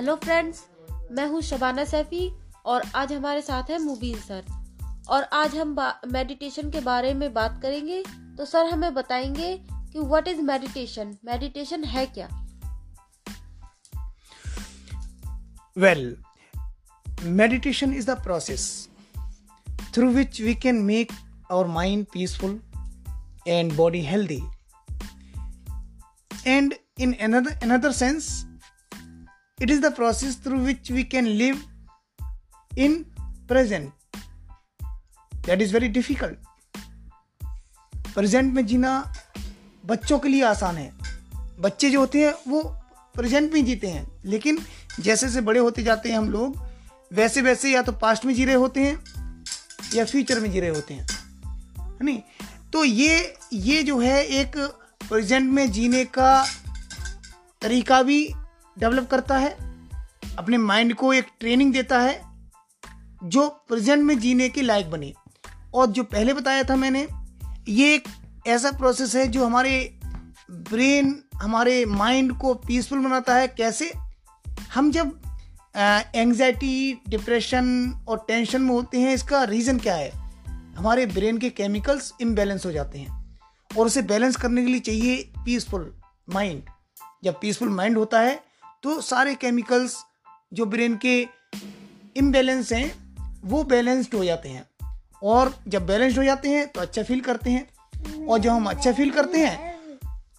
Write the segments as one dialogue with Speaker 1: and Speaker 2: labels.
Speaker 1: Hello friends मैं हूँ शबाना सैफी और आज हमारे साथ है मुबीन सर। और आज हम मेडिटेशन के बारे में बात करेंगे तो सर हमें बताएँगे कि व्हाट इज़ मेडिटेशन मेडिटेशन है क्या?
Speaker 2: Well meditation is the process through which we can make our mind peaceful and body healthy in another another sense it is the process through which we can live in present. That is very difficult. Present में जीना बच्चों के लिए आसान है। बच्चे जो होते हैं, वो प्रेजेंट में जीते हैं। लेकिन जैसे जैसे बड़े होते जाते हैं हम लोग, वैसे वैसे या तो पास्ट में जी रहे होते हैं, या फ्यूचर में जी रहे होते हैं। है नहीं? तो ये ये जो है एक प्रेजेंट में जीने का तरीका भी डेवलप करता है, अपने माइंड को एक ट्रेनिंग देता है, जो प्रेजेंट में जीने के लायक बने। और जो पहले बताया था मैंने, ये एक ऐसा प्रोसेस है जो हमारे ब्रेन हमारे माइंड को पीसफुल बनाता है। कैसे? हम जब एंजाइटी डिप्रेशन और टेंशन में होते हैं, इसका रीज़न क्या है? हमारे ब्रेन के केमिकल्स इम्बेलेंस हो जाते हैं। और उसे बैलेंस करने के लिए चाहिए पीसफुल माइंड जब पीसफुल माइंड होता है तो सारे केमिकल्स जो ब्रेन के इम्बेलेंस हैं, वो बैलेंस्ड हो जाते हैं। और जब बैलेंस्ड हो जाते हैं तो अच्छा फील करते हैं। और जब हम अच्छा फील करते हैं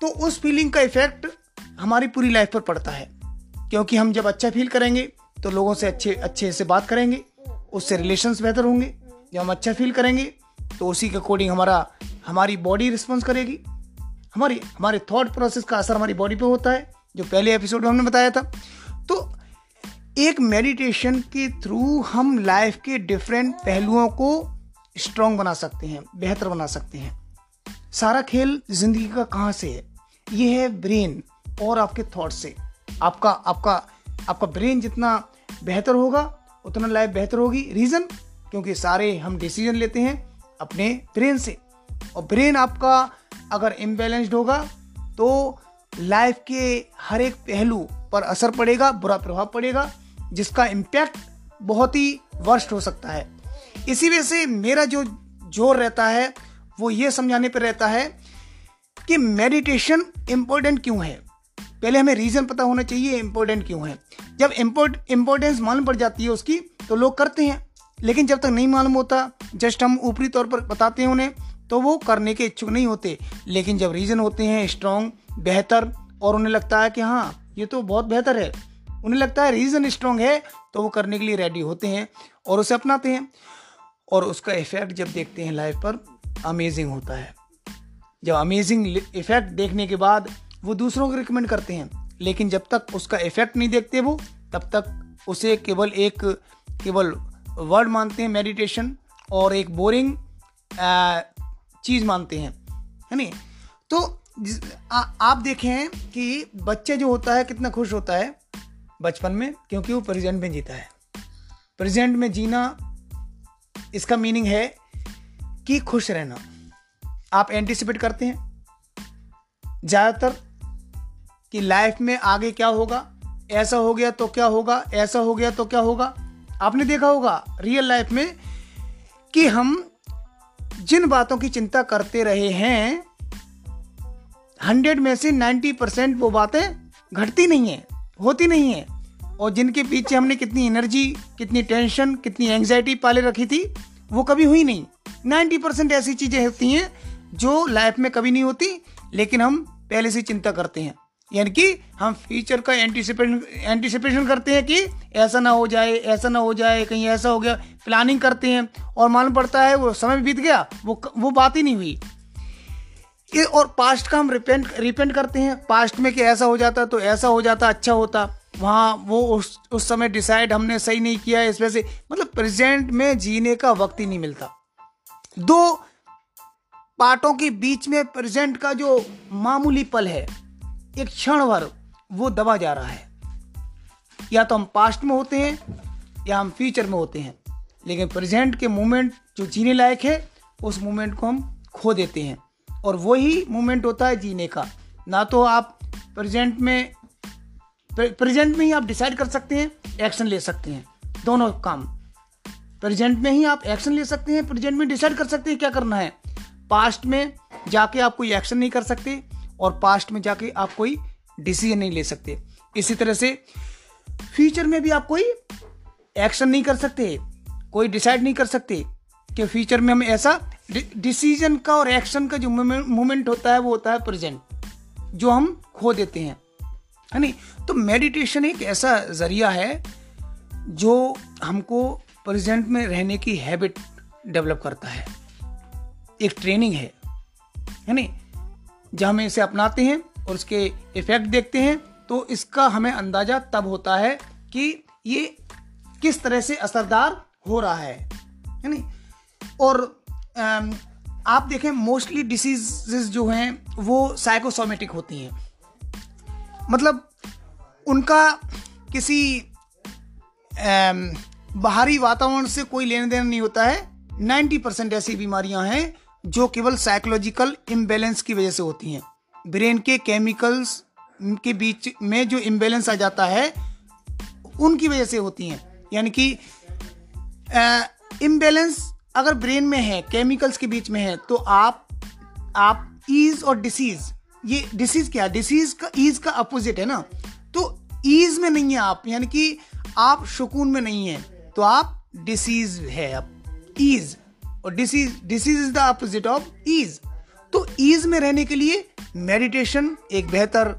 Speaker 2: तो उस फीलिंग का इफ़ेक्ट हमारी पूरी लाइफ पर पड़ता है। क्योंकि हम जब अच्छा फील करेंगे तो लोगों से अच्छे अच्छे से बात करेंगे, उससे रिलेशंस बेहतर होंगे। जब हम अच्छा फील करेंगे तो उसी के अकॉर्डिंग हमारा, हमारी बॉडी रिस्पॉन्स करेगी। हमारी, हमारे थॉट प्रोसेस का असर हमारी बॉडी पे होता है। जो पहले एपिसोड में हमने बताया था। तो एक मेडिटेशन के थ्रू हम लाइफ के डिफरेंट पहलुओं को स्ट्रॉन्ग बना सकते हैं, बेहतर बना सकते हैं। सारा खेल ज़िंदगी का कहाँ से है? ये है ब्रेन और आपके थॉट से। आपका आपका आपका ब्रेन जितना बेहतर होगा, उतना लाइफ बेहतर होगी। रीज़न क्योंकि सारे हम डिसीज़न लेते हैं अपने ब्रेन से। और ब्रेन आपका अगर इम्बेलेंस्ड होगा तो लाइफ के हर एक पहलू पर असर पड़ेगा, बुरा प्रभाव पड़ेगा, जिसका इम्पैक्ट बहुत ही वर्स्ट हो सकता है। इसी वजह से मेरा जो ज़ोर रहता है, वो ये समझाने पर रहता है कि मेडिटेशन इम्पोर्टेंट क्यों है? पहले हमें रीज़न पता होना चाहिए इम्पोर्टेंट क्यों है। जब इम्पोर्ट इम्पोर्टेंस मालूम पड़ जाती है उसकी तो लोग करते हैं। लेकिन जब तक नहीं मालूम होता जस्ट हम ऊपरी तौर पर बताते हैं उन्हें तो वो करने के इच्छुक नहीं होते। लेकिन जब रीज़न होते हैं स्ट्रॉन्ग बेहतर, और उन्हें लगता है कि हाँ ये तो बहुत बेहतर है। उन्हें लगता है रीज़न स्ट्रॉन्ग है तो वो करने के लिए रेडी होते हैं और उसे अपनाते हैं। और उसका इफ़ेक्ट जब देखते हैं लाइफ पर अमेजिंग होता है। जब अमेजिंग इफ़ेक्ट देखने के बाद, वो दूसरों को रिकमेंड करते हैं। लेकिन जब तक उसका इफ़ेक्ट नहीं देखते वो, तब तक उसे केवल एक, केवल वर्ड मानते हैं मेडिटेशन और एक बोरिंग चीज़ मानते हैं है नहीं? तो आ, आप देखें कि बच्चे जो होता है कितना खुश होता है बचपन में क्योंकि वो प्रेजेंट में जीता है। प्रेजेंट में जीना इसका मीनिंग है कि खुश रहना। आप एंटिसिपेट करते हैं ज़्यादातर कि लाइफ में आगे क्या होगा ऐसा हो गया तो क्या होगा ऐसा हो गया तो क्या होगा। आपने देखा होगा रियल लाइफ में कि हम जिन बातों की चिंता करते रहे हैं, हंड्रेड में से नाइन्टी परसेंट वो बातें घटती नहीं है, होती नहीं है। और जिनके पीछे हमने कितनी एनर्जी कितनी टेंशन कितनी एंग्जाइटी पाले रखी थी, वो कभी हुई नहीं। नाइन्टी परसेंट ऐसी चीज़ें होती हैं जो लाइफ में कभी नहीं होती, लेकिन हम पहले से चिंता करते हैं। यानी कि हम फ्यूचर का एंटिसिपेशन एंटिसिपेशन करते हैं कि ऐसा ना हो जाए, ऐसा ना हो जाए, कहीं ऐसा हो गया प्लानिंग करते हैं और मालूम पड़ता है वो समय बीत गया, वो वो बात ही नहीं हुई। ये और पास्ट का हम रिपेंट रिपेंट करते हैं। पास्ट में कि ऐसा हो जाता तो ऐसा हो जाता अच्छा होता। वहाँ वो उस उस समय डिसाइड हमने सही नहीं किया, इस वजह से मतलब प्रेजेंट में जीने का वक्त ही नहीं मिलता। दो पार्टों के बीच में प्रेजेंट का जो मामूली पल है एक क्षण भर वो दबा जा रहा है। या तो हम पास्ट में होते हैं, या हम फ्यूचर में होते हैं। लेकिन प्रेजेंट के मोमेंट जो जीने लायक है, उस मोमेंट को हम खो देते हैं। और वही मोमेंट होता है जीने का। ना तो आप प्रेजेंट में प्रेजेंट में ही आप डिसाइड कर सकते हैं एक्शन ले सकते हैं। दोनों काम। प्रेजेंट में ही आप एक्शन ले सकते हैं प्रेजेंट में डिसाइड कर सकते हैं क्या करना है। पास्ट में जाके आप कोई एक्शन नहीं कर सकते। और पास्ट में जाके आप कोई डिसीज़न नहीं ले सकते। इसी तरह से फ्यूचर में भी आप कोई एक्शन नहीं कर सकते, कोई डिसाइड नहीं कर सकते कि फ्यूचर में हम ऐसा डिसीज़न का और एक्शन का जो मोमेंट होता है, वो होता है प्रेजेंट जो हम खो देते हैं। है नहीं? तो मेडिटेशन एक ऐसा ज़रिया है जो हमको प्रेजेंट में रहने की हैबिट डेवलप करता है। एक ट्रेनिंग है। है नहीं? जब हम इसे अपनाते हैं और उसके इफ़ेक्ट देखते हैं तो इसका हमें अंदाज़ा तब होता है कि ये किस तरह से असरदार हो रहा है है नहीं? और आप देखें मोस्टली डिसीजेस जो हैं, वो साइकोसोमेटिक होती हैं। मतलब उनका किसी बाहरी वातावरण से कोई लेन देन नहीं होता है। 90 परसेंट ऐसी बीमारियाँ हैं जो केवल साइकोलॉजिकल इम्बेलेंस की वजह से होती हैं। ब्रेन के केमिकल्स के बीच में जो इम्बेलेंस आ जाता है, उनकी वजह से होती हैं। यानी कि इम्बेलेंस अगर ब्रेन में है केमिकल्स के बीच में है तो आप आप ईज और डिसीज ये डिसीज क्या डिसीज का ईज का अपोजिट है ना? तो ईज में नहीं है आप, यानी कि आप सुकून में नहीं है तो आप डिसीज है अब ईज और disease disease is the opposite of ease तो ईज में रहने के लिए मेडिटेशन एक बेहतर,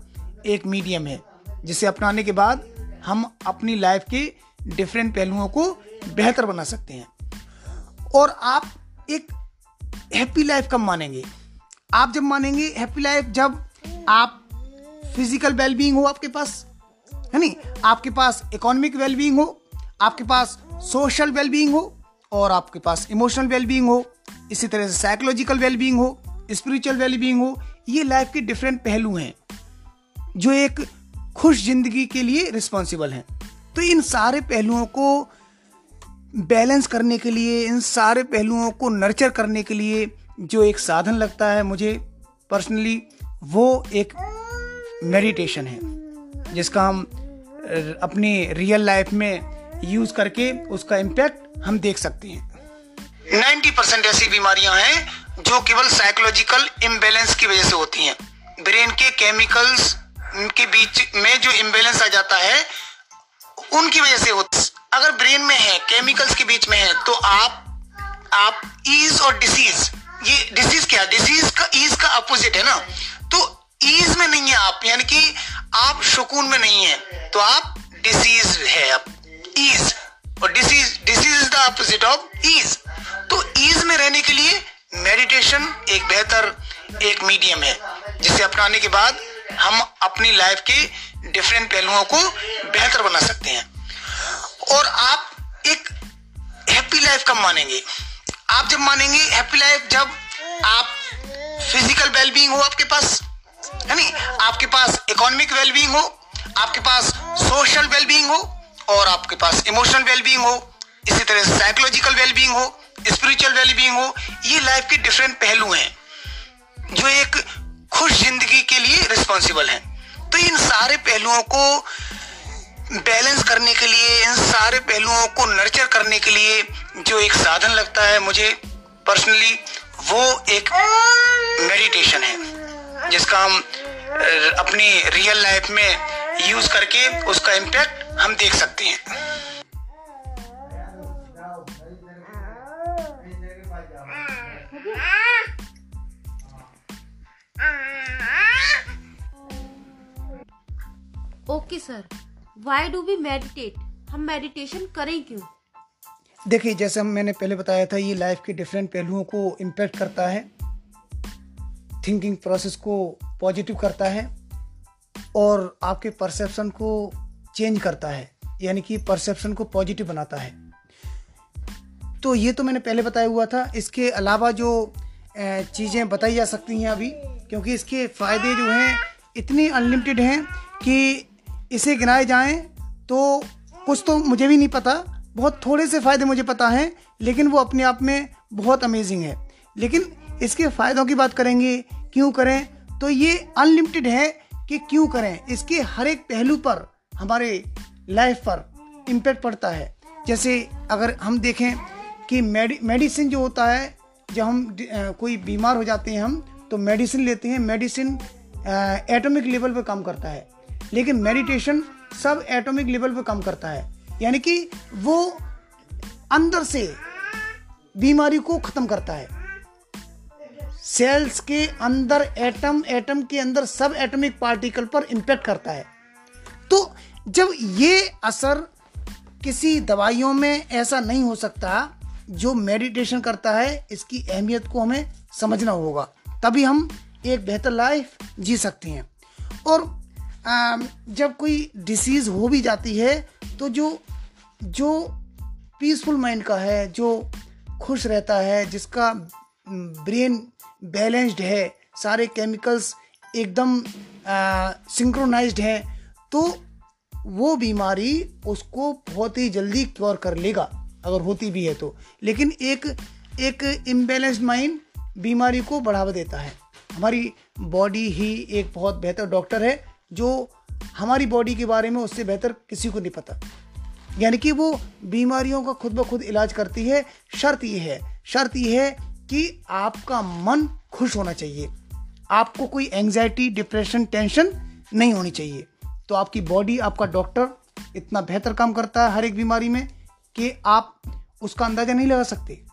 Speaker 2: एक मीडियम है, जिसे अपनाने के बाद हम अपनी लाइफ के डिफरेंट पहलुओं को बेहतर बना सकते हैं। और आप एक हैप्पी लाइफ कब मानेंगे? आप जब मानेंगे हैप्पी लाइफ जब आप फ़िज़िकल वेलबींग हो आपके पास, है नहीं? आपके पास इकोनॉमिक वेलबींग हो, आपके पास सोशल वेलबींग हो और आपके पास इमोशनल वेलबींग हो, इसी तरह से साइकोलॉजिकल वेलबींग हो स्पिरिचुअल वेलबींग हो, ये लाइफ के डिफरेंट पहलू हैं, जो एक खुश ज़िंदगी के लिए रिस्पॉन्सिबल हैं। तो इन सारे पहलुओं को बैलेंस करने के लिए, इन सारे पहलुओं को नर्चर करने के लिए जो एक साधन लगता है मुझे पर्सनली वो एक मेडिटेशन है, जिसका हम अपनी रियल लाइफ में यूज़ करके उसका इम्पैक्ट हम देख सकते हैं। 90 परसेंट ऐसी बीमारियाँ हैं जो केवल साइकोलॉजिकल इम्बेलेंस की वजह से होती हैं। ब्रेन के केमिकल्स के बीच में जो इम्बेलेंस आ जाता है, उनकी वजह से होती अगर ब्रेन में है केमिकल्स के बीच में है तो आप आप ईज और डिसीज ये डिसीज क्या डिसीज का ईज का अपोजिट है ना? तो ईज में नहीं है आप, यानी कि आप सुकून में नहीं है। तो आप डिसीज है आप। ईज और disease disease is the opposite of ease तो ईज में रहने के लिए मेडिटेशन एक बेहतर, एक मीडियम है, जिसे अपनाने के बाद हम अपनी लाइफ के डिफरेंट पहलुओं को बेहतर बना सकते हैं। और आप एक हैप्पी लाइफ कब मानेंगे? आप जब मानेंगे हैप्पी लाइफ जब आप फ़िज़िकल वेलबींग हो आपके पास है नहीं आपके पास इकोनॉमिक वेलबींग हो, आपके पास सोशल वेलबींग हो और आपके पास इमोशनल वेलबींग हो, इसी तरह साइकोलॉजिकल वेलबींग हो स्पिरिचुअल वेलबींग हो, ये लाइफ के डिफरेंट पहलू हैं, जो एक खुश ज़िंदगी के लिए रिस्पॉन्सिबल हैं। तो इन सारे पहलुओं को बैलेंस करने के लिए, इन सारे पहलुओं को नर्चर करने के लिए जो एक साधन लगता है मुझे पर्सनली वो एक मेडिटेशन है, जिसका हम अपनी रियल लाइफ में यूज़ करके उसका इम्पैक्ट हम देख सकते हैं।
Speaker 1: Okay sir why do we meditate हम मेडिटेशन करें क्यों?
Speaker 2: देखिए जैसे हम मैंने पहले बताया था ये लाइफ के डिफरेंट पहलुओं को इम्पेक्ट करता है थिंकिंग प्रोसेस को पॉजिटिव करता है और आपके परसेप्शन को चेंज करता है, यानी कि परसेप्शन को पॉजिटिव बनाता है। तो ये तो मैंने पहले बताया हुआ था, इसके अलावा जो चीज़ें बताई जा सकती हैं अभी, क्योंकि इसके फ़ायदे जो हैं, इतने अनलिमिटेड हैं कि इसे गिनाए जाएँ तो कुछ तो मुझे भी नहीं पता, बहुत थोड़े से फ़ायदे मुझे पता हैं, लेकिन वो अपने आप में बहुत अमेजिंग है। लेकिन इसके फ़ायदों की बात करेंगे, क्यों करें तो ये अनलिमिटेड है कि क्यों करें? इसके हर एक पहलू पर हमारे लाइफ पर इम्पेक्ट पड़ता है। जैसे अगर हम देखें कि मेडि मेडिसिन जो होता है, जब हम कोई बीमार हो जाते हैं हम तो मेडिसिन लेते हैं। मेडिसिन एटॉमिक लेवल पर काम करता है। लेकिन मेडिटेशन सब एटॉमिक लेवल पर काम करता है। यानी कि वो अंदर से बीमारी को ख़त्म करता है। सेल्स के अंदर एटम एटम के अंदर सब एटॉमिक पार्टिकल पर इम्पेक्ट करता है। तो जब ये असर किसी दवाइयों में ऐसा नहीं हो सकता जो मेडिटेशन करता है, इसकी अहमियत को हमें समझना होगा। तभी हम एक बेहतर लाइफ जी सकते हैं। और जब कोई डिसीज़ हो भी जाती है तो जो जो पीसफुल माइंड का है, जो खुश रहता है, जिसका ब्रेन बैलेंस्ड है, सारे केमिकल्स एकदम सिंक्रोनाइज्ड हैं तो वो बीमारी उसको बहुत ही जल्दी क्योर कर लेगा, अगर होती भी है तो। लेकिन एक एक इम्बेलेंस्ड माइंड बीमारी को बढ़ावा देता है। हमारी बॉडी ही एक बहुत बेहतर डॉक्टर है, जो हमारी बॉडी के बारे में उससे बेहतर किसी को नहीं पता। यानी कि वो बीमारियों का खुद ब खुद इलाज करती है, शर्त ये है, शर्त ये है कि आपका मन खुश होना चाहिए। आपको कोई एंजाइटी डिप्रेशन टेंशन नहीं होनी चाहिए। तो आपकी बॉडी आपका डॉक्टर इतना बेहतर काम करता है हर एक बीमारी में कि आप उसका अंदाज़ा नहीं लगा सकते।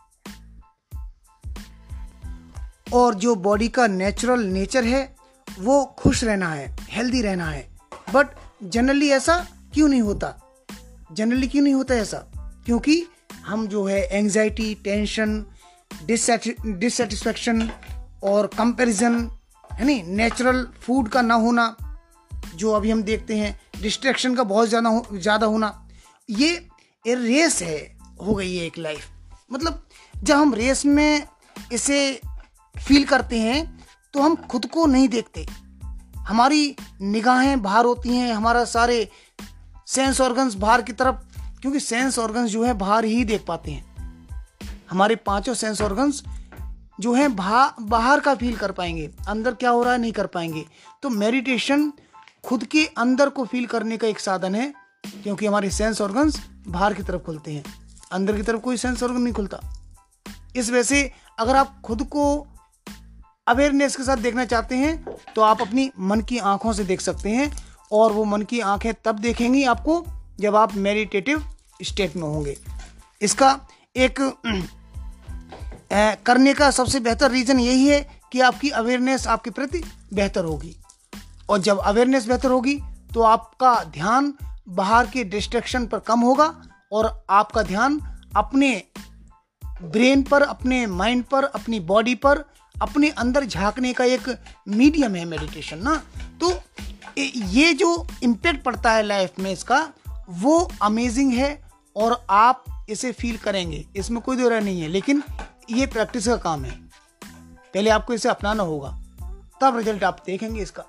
Speaker 2: और जो बॉडी का नेचुरल नेचर है, वो खुश रहना है हेल्दी रहना है। बट जनरली ऐसा क्यों नहीं होता? जनरली क्यों नहीं होता ऐसा? क्योंकि हम जो है एंजाइटी टेंशन डिससेटिस्फेक्शन और कंपैरिजन है नी नेचुरल फ़ूड का ना होना जो अभी हम देखते हैं डिस्ट्रैक्शन का बहुत ज़्यादा हो, ज़्यादा होना ये रेस है हो गई है एक लाइफ मतलब जब हम रेस में इसे फील करते हैं तो हम खुद को नहीं देखते. हमारी निगाहें बाहर होती हैं हमारा सारे सेंस ऑर्गन्स बाहर की तरफ़ क्योंकि सेंस ऑर्गन्स जो है बाहर ही देख पाते हैं. हमारे पाँचों सेंस ऑर्गन्स जो है बाहर का फील कर पाएँगे, अंदर क्या हो रहा है नहीं कर पाएँगे। तो मेडिटेशन खुद के अंदर को फील करने का एक साधन है, क्योंकि हमारे सेंस ऑर्गन्स बाहर की तरफ़ खुलते हैं। अंदर की तरफ़ कोई सेंस ऑर्गन नहीं खुलता। इस वजह से अगर आप खुद को अवेयरनेस के साथ देखना चाहते हैं तो आप अपनी मन की आँखों से देख सकते हैं, और वो मन की आँखें तब देखेंगी आपको जब आप मेडिटेटिव स्टेट में होंगे। इसका एक करने का सबसे बेहतर रीज़न यही है कि आपकी अवेयरनेस आपके प्रति बेहतर होगी। और जब अवेयरनेस बेहतर होगी तो आपका ध्यान बाहर के डिस्ट्रैक्शन पर कम होगा और आपका ध्यान अपने ब्रेन पर, अपने माइंड पर, अपनी बॉडी पर, अपने अंदर झांकने का एक मीडियम है मेडिटेशन ना। तो ये जो इम्पेक्ट पड़ता है लाइफ में इसका, वो अमेजिंग है और आप इसे फील करेंगे। इसमें कोई दो नहीं है, लेकिन ये प्रैक्टिस का काम है। पहले आपको इसे अपनाना होगा। तब रिज़ल्ट आप देखेंगे इसका।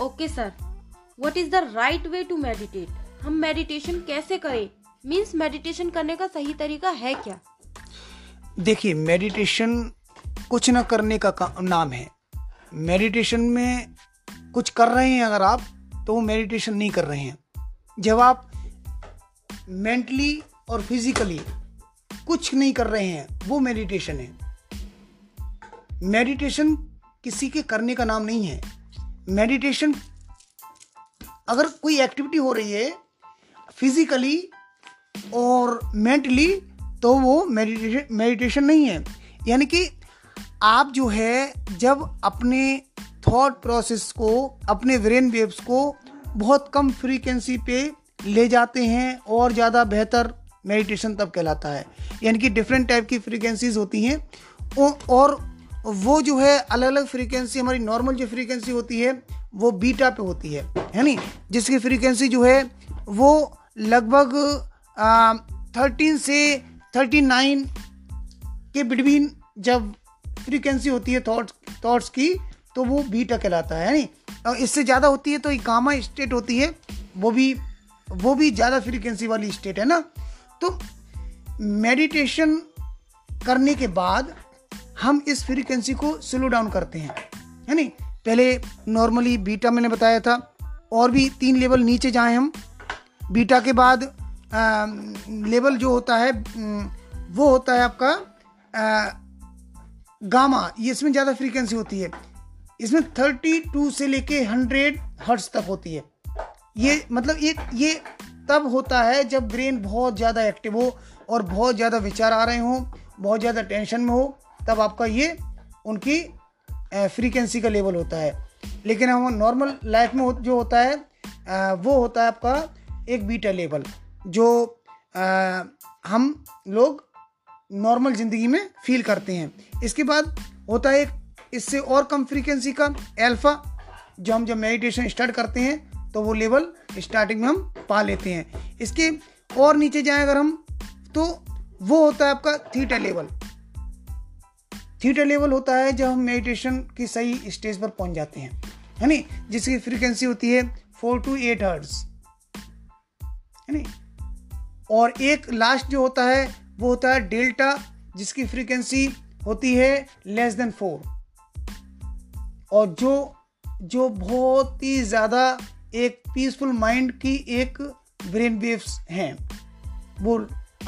Speaker 1: Okay sir what is the right way to meditate हम मेडिटेशन कैसे करें? मीन्स मेडिटेशन करने का सही तरीका है क्या?
Speaker 2: देखिए मेडिटेशन कुछ ना करने का नाम है। मेडिटेशन में कुछ कर रहे हैं अगर आप तो वो मेडिटेशन नहीं कर रहे हैं। जब आप मेंटली और फिजिकली कुछ नहीं कर रहे हैं, वो मेडिटेशन है। मेडिटेशन किसी के करने का नाम नहीं है। मेडिटेशन अगर कोई एक्टिविटी हो रही है फिजिकली और मेंटली तो वो मेडिटेशन मेडिटेशन नहीं है। यानी कि आप जो है, जब अपने थॉट प्रोसेस को, अपने ब्रेन वेव्स को बहुत कम फ्रीक्वेंसी पे ले जाते हैं और ज़्यादा बेहतर मेडिटेशन तब कहलाता है। यानी कि डिफरेंट टाइप की फ्रीक्वेंसीज होती हैं। और वो जो है अलग अलग फ्रीक्वेंसी हमारी नॉर्मल जो फ्रीक्वेंसी होती है, वो बीटा पे होती है। है नी जिसकी फ्रीक्वेंसी जो है, वो लगभग थर्टीन से थर्टी नाइन के बिटवीन जब फ्रीक्वेंसी होती है थॉट्स थॉट्स की तो वो बीटा कहलाता है नहीं? और इससे ज़्यादा होती है तो कामा स्टेट होती है, वो भी वो भी ज़्यादा फ्रीक्वेंसी वाली स्टेट है ना? तो मेडिटेशन करने के बाद हम इस फ्रीक्वेंसी को स्लो डाउन करते हैं। है नहीं? पहले नॉर्मली बीटा मैंने बताया था और भी तीन लेवल नीचे जाएँ हम। बीटा के बाद आ, लेवल जो होता है वो होता है आपका आ, गामा ये इसमें ज़्यादा फ्रीक्वेंसी होती है। इसमें थर्टी टू से लेके हंड्रेड हर्ट्स तक होती है। ये मतलब ये ये तब होता है जब ब्रेन बहुत ज़्यादा एक्टिव हो और बहुत ज़्यादा विचार आ रहे हों, बहुत ज़्यादा टेंशन में हो, तब आपका ये उनकी फ्रीक्वेंसी का लेवल होता है। लेकिन हम नॉर्मल लाइफ में जो होता है वो होता है आपका एक बीटा लेवल जो हम लोग नॉर्मल ज़िंदगी में फील करते हैं। इसके बाद होता है एक, इससे और कम फ्रीक्वेंसी का एल्फा जो हम जब मेडिटेशन स्टार्ट करते हैं तो वो लेवल स्टार्टिंग में हम पा लेते हैं। इसके और नीचे जाएँ अगर हम तो वो होता है आपका थीटा लेवल। थीटा लेवल होता है जब हम मेडिटेशन की सही स्टेज पर पहुँच जाते हैं, है नी जिसकी फ्रीक्वेंसी होती है फोर टू एट हर्ट्स है नी और एक लास्ट जो होता है, वो होता है डेल्टा जिसकी फ्रीक्वेंसी होती है लेस देन फोर और जो जो बहुत ही ज़्यादा एक पीसफुल माइंड की एक ब्रेन वेव्स हैं। वो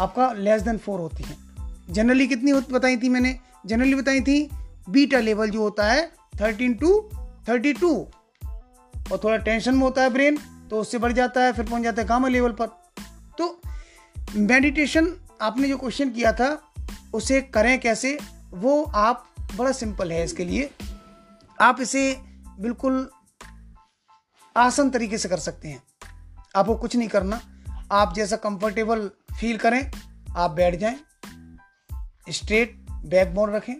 Speaker 2: आपका लेस देन फोर होती है। जनरली कितनी बताई थी मैंने? जनरली बताई थी बीटा लेवल जो होता है थर्टीन टू थर्टी टू और थोड़ा टेंशन में होता है ब्रेन तो उससे बढ़ जाता है, फिर पहुँच जाता है गामा लेवल पर। तो मेडिटेशन आपने जो क्वेश्चन किया था, उसे करें कैसे? वो आप बड़ा सिंपल है इसके लिए। आप इसे बिल्कुल आसान तरीके से कर सकते हैं। आपको कुछ नहीं करना। आप जैसा कंफर्टेबल फील करें, आप बैठ जाएँ। स्ट्रेट बैक बोन रखें।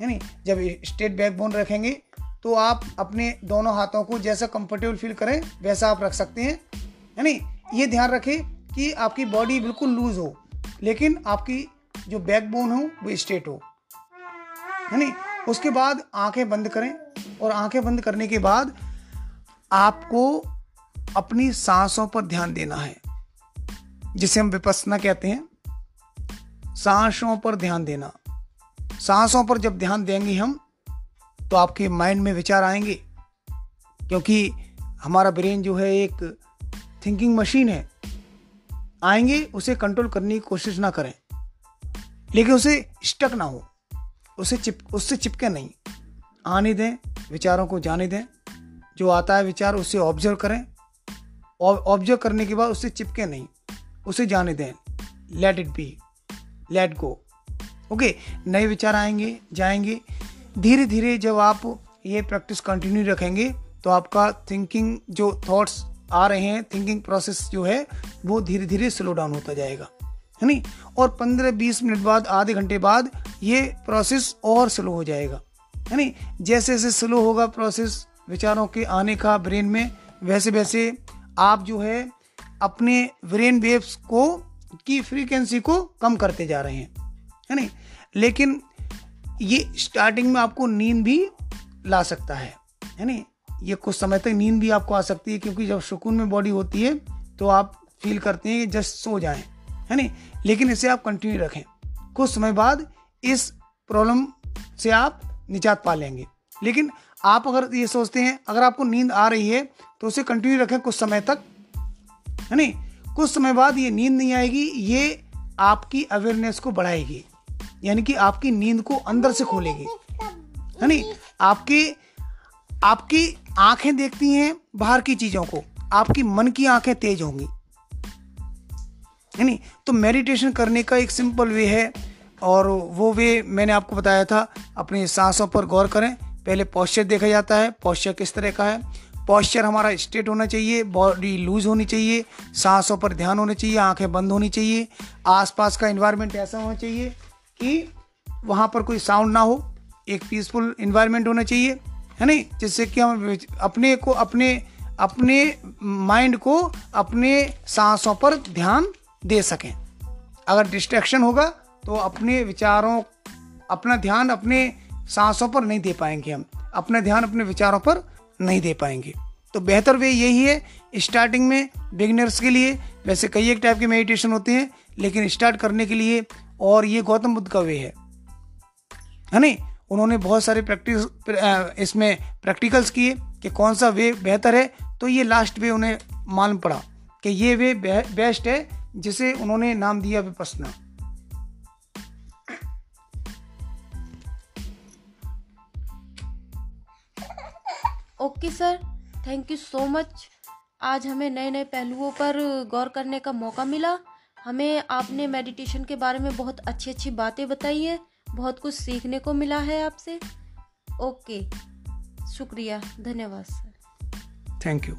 Speaker 2: है नहीं जब स्ट्रेट बैक बोन रखेंगे तो आप अपने दोनों हाथों को जैसा कंफर्टेबल फील करें, वैसा आप रख सकते हैं। है नहीं ये ध्यान रखें कि आपकी बॉडी बिल्कुल लूज हो, लेकिन आपकी जो बैक बोन हो, वो स्ट्रेट हो। है नहीं उसके बाद आँखें बंद करें और आँखें बंद करने के बाद आपको अपनी सांसों पर ध्यान देना है, जिसे हम विपसना कहते हैं। सांसों पर ध्यान देना। सांसों पर जब ध्यान देंगे हम तो आपके माइंड में विचार आएँगे, क्योंकि हमारा ब्रेन जो है एक थिंकिंग मशीन है। आएँगे, उसे कंट्रोल करने की कोशिश ना करें, लेकिन उसे स्टक ना हो, उसे चिप, उससे चिपके नहीं। आने दें, विचारों को जाने दें जो आता है विचार उसे ऑब्ज़र्व करें। ऑब्ज़र्व करने के बाद उससे चिपके नहीं। उसे जाने दें। Let it be let go okay नए विचार आएँगे, जाएँगे। धीरे धीरे जब आप ये प्रैक्टिस कंटिन्यू रखेंगे तो आपका थिंकिंग जो थॉट्स आ रहे हैं थिंकिंग प्रोसेस जो है, वो धीरे धीरे स्लो डाउन होता जाएगा। है नहीं? और 15-20 मिनट बाद, आधे घंटे बाद, ये प्रोसेस और स्लो हो जाएगा। है नहीं? जैसे जैसे स्लो होगा प्रोसेस विचारों के आने का ब्रेन में वैसे वैसे आप जो है अपने ब्रेन वेव्स को की फ्रीक्वेंसी को कम करते जा रहे हैं, है नहीं? लेकिन ये स्टार्टिंग में आपको नींद भी ला सकता है है नहीं? ये कुछ समय तक नींद भी आपको आ सकती है, क्योंकि जब सुकून में बॉडी होती है तो आप फील करते हैं कि जस्ट सो जाएँ, है नहीं? लेकिन इसे आप कंटिन्यू रखें। कुछ समय बाद इस प्रॉब्लम से आप निजात पा लेंगे। लेकिन आप अगर ये सोचते हैं, अगर आपको नींद आ रही है तो उसे कंटिन्यू रखें कुछ समय तक, है नहीं? कुछ समय बाद ये नींद नहीं आएगी, ये आपकी अवेयरनेस को बढ़ाएगी, यानी कि आपकी नींद को अंदर से खोलेगी, है नहीं? आपकी आपकी आँखें देखती हैं बाहर की चीज़ों को, आपकी मन की आँखें तेज होंगी, है नहीं? तो मेडिटेशन करने का एक सिंपल वे है, और वो वे मैंने आपको बताया था, अपनी सांसों पर गौर करें पहले पॉस्चर देखा जाता है। पॉस्चर किस तरह का है? पॉस्चर हमारा स्ट्रेट होना चाहिए बॉडी लूज होनी चाहिए, सांसों पर ध्यान होना चाहिए, आँखें बंद होनी चाहिए, आसपास का इन्वायरमेंट ऐसा होना चाहिए कि वहाँ पर कोई साउंड ना हो, एक पीसफुल इन्वायरमेंट होना चाहिए, है नहीं? जिससे कि हम अपने को, अपने अपने माइंड को अपने सांसों पर ध्यान दे सकें। अगर डिस्ट्रैक्शन होगा तो अपने विचारों, अपना ध्यान, अपने सांसों पर नहीं दे पाएँगे हम। अपना ध्यान अपने विचारों पर नहीं दे पाएँगे। तो बेहतर वे यही है स्टार्टिंग में बिगनर्स के लिए, वैसे कई एक टाइप के मेडिटेशन होते हैं, लेकिन स्टार्ट करने के लिए और ये गौतम बुद्ध का वे है। है नहीं? उन्होंने बहुत सारे प्रैक्टिस इसमें प्रैक्टिकल्स किए कि कौन सा वे बेहतर है तो ये लास्ट वे उन्हें मालूम पड़ा कि ये वे बेस्ट है, जिसे उन्होंने नाम दिया Vipassana.
Speaker 1: Okay sir thank you so much आज हमें नए नए पहलुओं पर गौर करने का मौका मिला। हमें आपने मेडिटेशन के बारे में बहुत अच्छी अच्छी बातें बताई हैं। बहुत कुछ सीखने को मिला है आपसे। ओके शुक्रिया। धन्यवाद सर
Speaker 2: थैंक यू